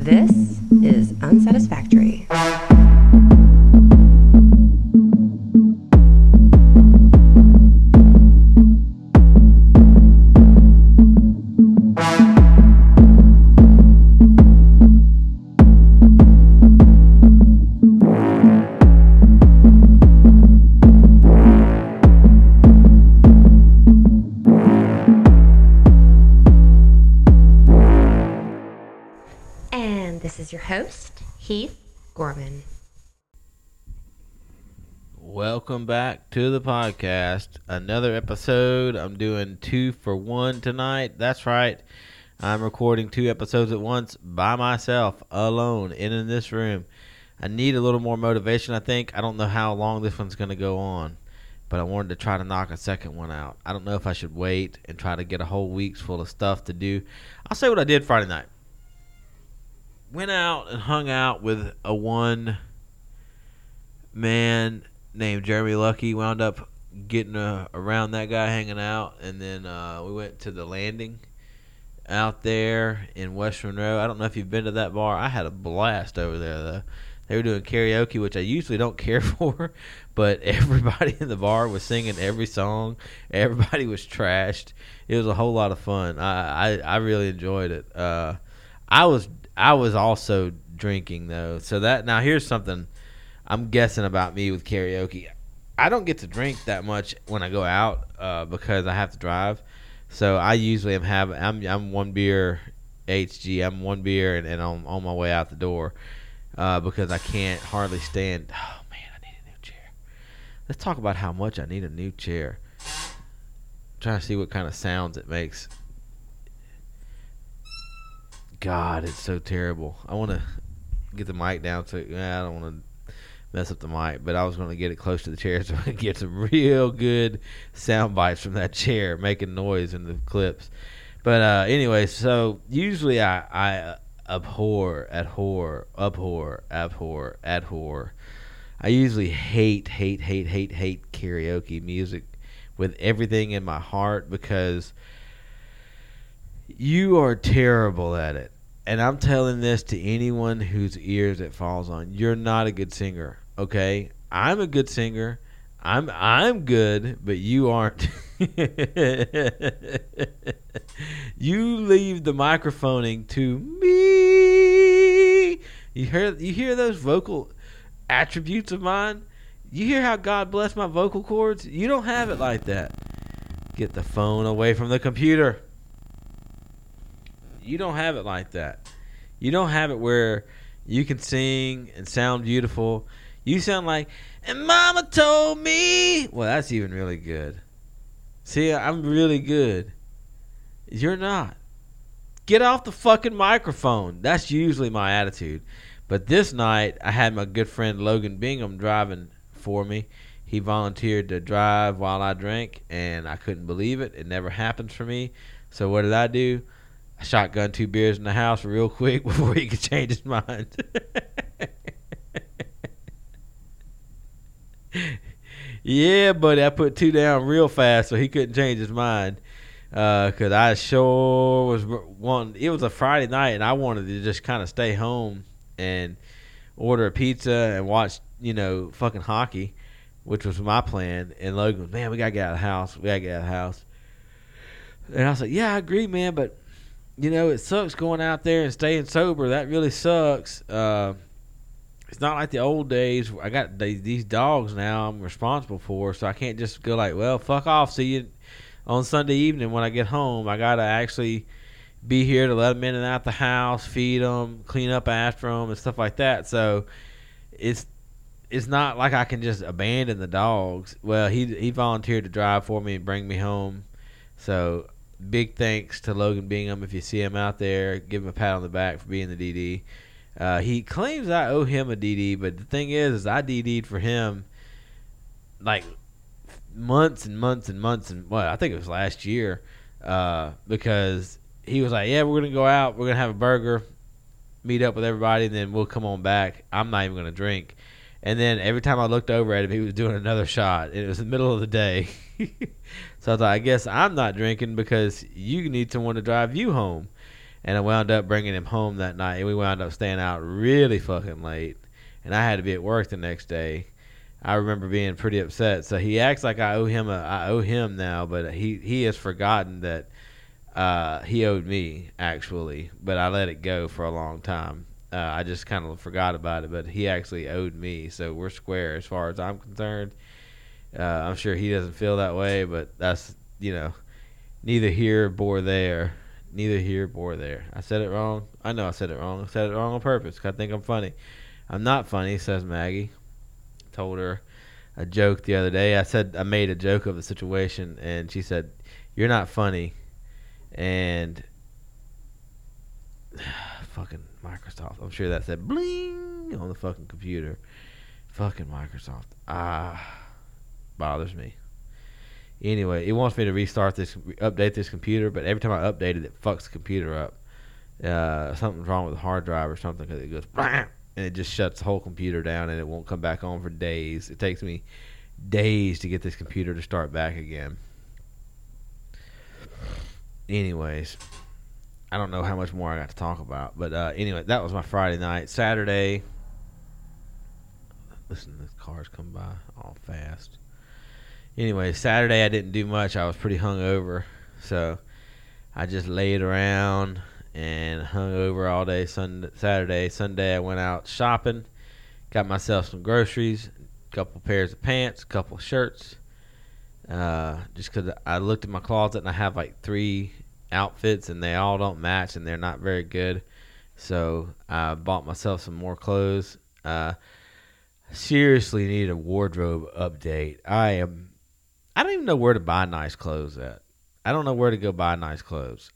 This is Unsatisfactory. Host, Heath Gorman. Welcome back to the podcast. Another episode. I'm doing two for one tonight. That's right. I'm recording two episodes at once by myself, alone, in, in this room. I need a little more motivation, I think. I don't know how long this one's going to go on, but I wanted to try to knock a second one out. I don't know if I should wait and try to get a whole week's full of stuff to do. I'll say what I did Friday night. Went out and hung out with a one man named Jeremy Lucky. Wound up getting uh, around that guy hanging out, and then uh, we went to the landing out there in West Monroe. I don't know if you've been to that bar. I had a blast over there though. They were doing karaoke, which I usually don't care for, but everybody in the bar was singing every song. Everybody was trashed. It was a whole lot of fun. I I, I really enjoyed it. Uh, I was I was also drinking though, so that now here's something I'm guessing about me with karaoke. I don't get to drink that much when I go out uh, because I have to drive. So I usually am having I'm I'm one beer HG. I'm one beer and, and I'm on my way out the door uh, because I can't hardly stand. Oh man, I need a new chair. Let's talk about how much I need a new chair. trying to see what kind of sounds it makes. God, it's so terrible. I want to get the mic down so I don't want to mess up the mic, but I was going to get it close to the chair so I could get some real good sound bites from that chair making noise in the clips. But uh, anyway, so usually I, I abhor, abhor, abhor, abhor, abhor. I usually hate, hate, hate, hate, hate karaoke music with everything in my heart because you are terrible at it. And I'm telling this to anyone whose ears it falls on. You're not a good singer, okay? I'm a good singer. I'm I'm good, but you aren't. you leave the microphoning to me. You hear you hear those vocal attributes of mine? You hear how God bless my vocal cords? You don't have it like that. Get the phone away from the computer. You don't have it like that. You don't have it where you can sing and sound beautiful. You sound like, and mama told me. Well, that's even really good. See, I'm really good. You're not. Get off the fucking microphone. That's usually my attitude. But this night, I had my good friend Logan Bingham driving for me. He volunteered to drive while I drank, and I couldn't believe it. It never happens for me. So what did I do? I shotgun two beers in the house real quick before he could change his mind. yeah, buddy, I put two down real fast so he couldn't change his mind. Uh, cause I sure was wanting. It was a Friday night, and I wanted to just kind of stay home and order a pizza and watch, you know, fucking hockey, which was my plan. And Logan man, we gotta get out of the house. We gotta get out of the house. And I was like, yeah, I agree, man, but you know, it sucks going out there and staying sober. That really sucks. Uh, it's not like the old days. I got these, these dogs now. I'm responsible for, so I can't just go like, well, fuck off. See you on Sunday evening when I get home. I gotta actually be here to let them in and out the house, feed them, clean up after them, and stuff like that. So it's it's not like I can just abandon the dogs. Well, he he volunteered to drive for me and bring me home. So big thanks to Logan Bingham. If you see him out there, give him a pat on the back for being the DD. Uh, he claims I owe him a DD, but the thing is, is I DD'd for him like months and months and months and well, I think it was last year uh, because he was like, "Yeah, we're gonna go out. We're gonna have a burger, meet up with everybody, and then we'll come on back. I'm not even gonna drink." And then every time I looked over at him, he was doing another shot. And it was the middle of the day. so I thought, I guess I'm not drinking because you need someone to drive you home. and I wound up bringing him home that night. And we wound up staying out really fucking late, and I had to be at work the next day. I remember being pretty upset. So he acts like I owe him a I owe him now, but he he has forgotten that uh, he owed me actually, but I let it go for a long time. Uh, I just kind of forgot about it, but he actually owed me, so we're square as far as I'm concerned. Uh, I'm sure he doesn't feel that way, but that's you know, neither here nor there. Neither here nor there. I said it wrong. I know I said it wrong. I said it wrong on purpose. I think I'm funny. I'm not funny, says Maggie. Told her a joke the other day. I said I made a joke of the situation, and she said, "You're not funny." And fucking Microsoft. I'm sure that said bling on the fucking computer. Fucking Microsoft. Ah, bothers me. Anyway, it wants me to restart this, update this computer, but every time I update it, it fucks the computer up. Uh, something's wrong with the hard drive or something because it goes and it just shuts the whole computer down and it won't come back on for days. It takes me days to get this computer to start back again. Anyways, I don't know how much more I got to talk about, but uh, anyway, that was my Friday night. Saturday, listen, the cars come by all fast. Anyway, Saturday I didn't do much. I was pretty hungover, so I just laid around and hung over all day. Sunday, Saturday, Sunday I went out shopping, got myself some groceries, a couple pairs of pants, a couple shirts. Uh, just because I looked at my closet and I have like three outfits and they all don't match and they're not very good. So I bought myself some more clothes. Uh, seriously need a wardrobe update. I am. I don't even know where to buy nice clothes at. I don't know where to go buy nice clothes.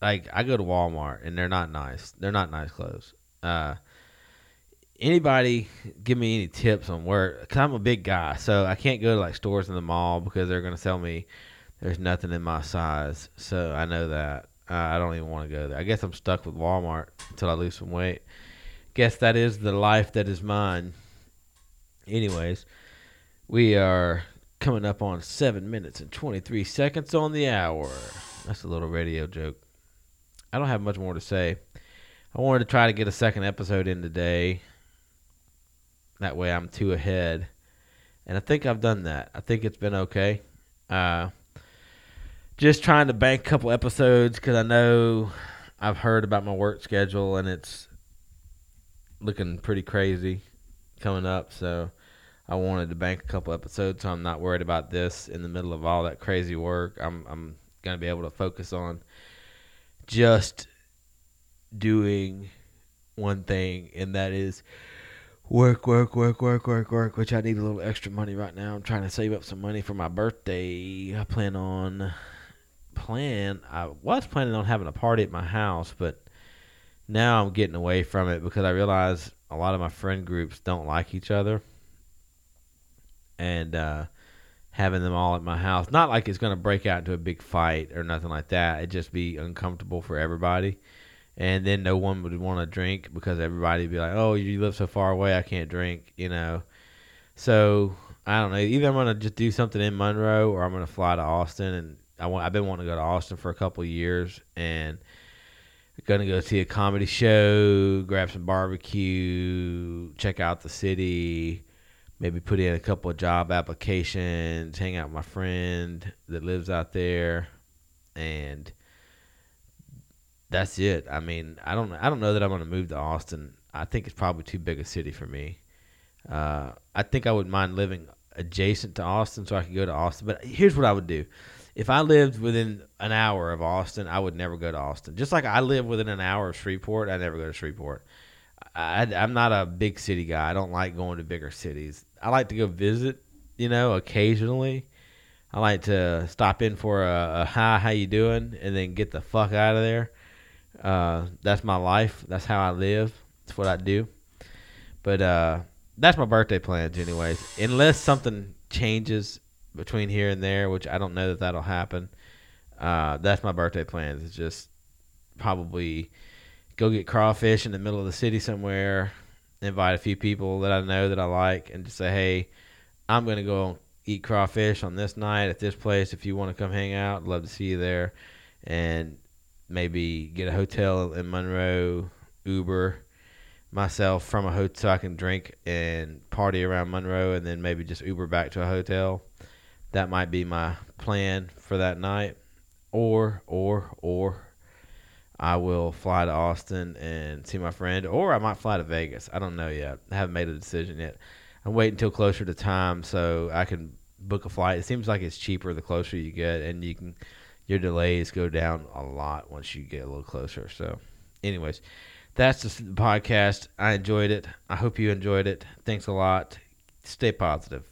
Like I go to Walmart and they're not nice. They're not nice clothes. Uh, anybody give me any tips on where? Cause I'm a big guy, so I can't go to like stores in the mall because they're gonna sell me. There's nothing in my size, so I know that. Uh, I don't even want to go there. I guess I'm stuck with Walmart until I lose some weight. Guess that is the life that is mine. Anyways, we are coming up on seven minutes and 23 seconds on the hour. That's a little radio joke. I don't have much more to say. I wanted to try to get a second episode in today. That way I'm two ahead. And I think I've done that. I think it's been okay. Uh, just trying to bank a couple episodes because I know I've heard about my work schedule and it's looking pretty crazy coming up. So I wanted to bank a couple episodes so I'm not worried about this in the middle of all that crazy work. I'm I'm gonna be able to focus on just doing one thing, and that is work, work, work, work, work, work. Which I need a little extra money right now. I'm trying to save up some money for my birthday. I plan on plan. I was planning on having a party at my house, but now I'm getting away from it because I realize a lot of my friend groups don't like each other, and uh, having them all at my house, not like it's going to break out into a big fight or nothing like that. It'd just be uncomfortable for everybody and then no one would want to drink because everybody would be like, "Oh, you live so far away, I can't drink," you know. So I don't know. Either I'm gonna just do something in Monroe, or I'm gonna fly to Austin. And I want, I've been wanting to go to Austin for a couple years, and gonna go see a comedy show, grab some barbecue, check out the city, maybe put in a couple of job applications, hang out with my friend that lives out there, and that's it. I mean, I don't I don't know that I'm going to move to Austin. I think it's probably too big a city for me. Uh, I think I would mind living adjacent to Austin so I could go to Austin. But here's what I would do. If I lived within an hour of Austin, I would never go to Austin. Just like I live within an hour of Shreveport, I never go to Shreveport. I, I'm not a big city guy. I don't like going to bigger cities. I like to go visit, you know, occasionally. I like to stop in for a, a hi, how you doing, and then get the fuck out of there. Uh, that's my life. That's how I live. That's what I do. But uh, that's my birthday plans, anyways. Unless something changes between here and there, which I don't know that that'll happen. Uh, that's my birthday plans. It's just probably go get crawfish in the middle of the city somewhere, invite a few people that I know that I like, and just say, hey, I'm gonna go eat crawfish on this night at this place. If you want to come hang out, love to see you there. And maybe get a hotel in Monroe, Uber myself from a hotel so I can drink and party around Monroe and then maybe just Uber back to a hotel. That might be my plan for that night. Or or or I will fly to Austin and see my friend or I might fly to Vegas. I don't know yet. I haven't made a decision yet. I'm waiting until closer to time so I can book a flight. It seems like it's cheaper the closer you get and you can your delays go down a lot once you get a little closer. So anyways, that's the podcast. I enjoyed it. I hope you enjoyed it. Thanks a lot. Stay positive.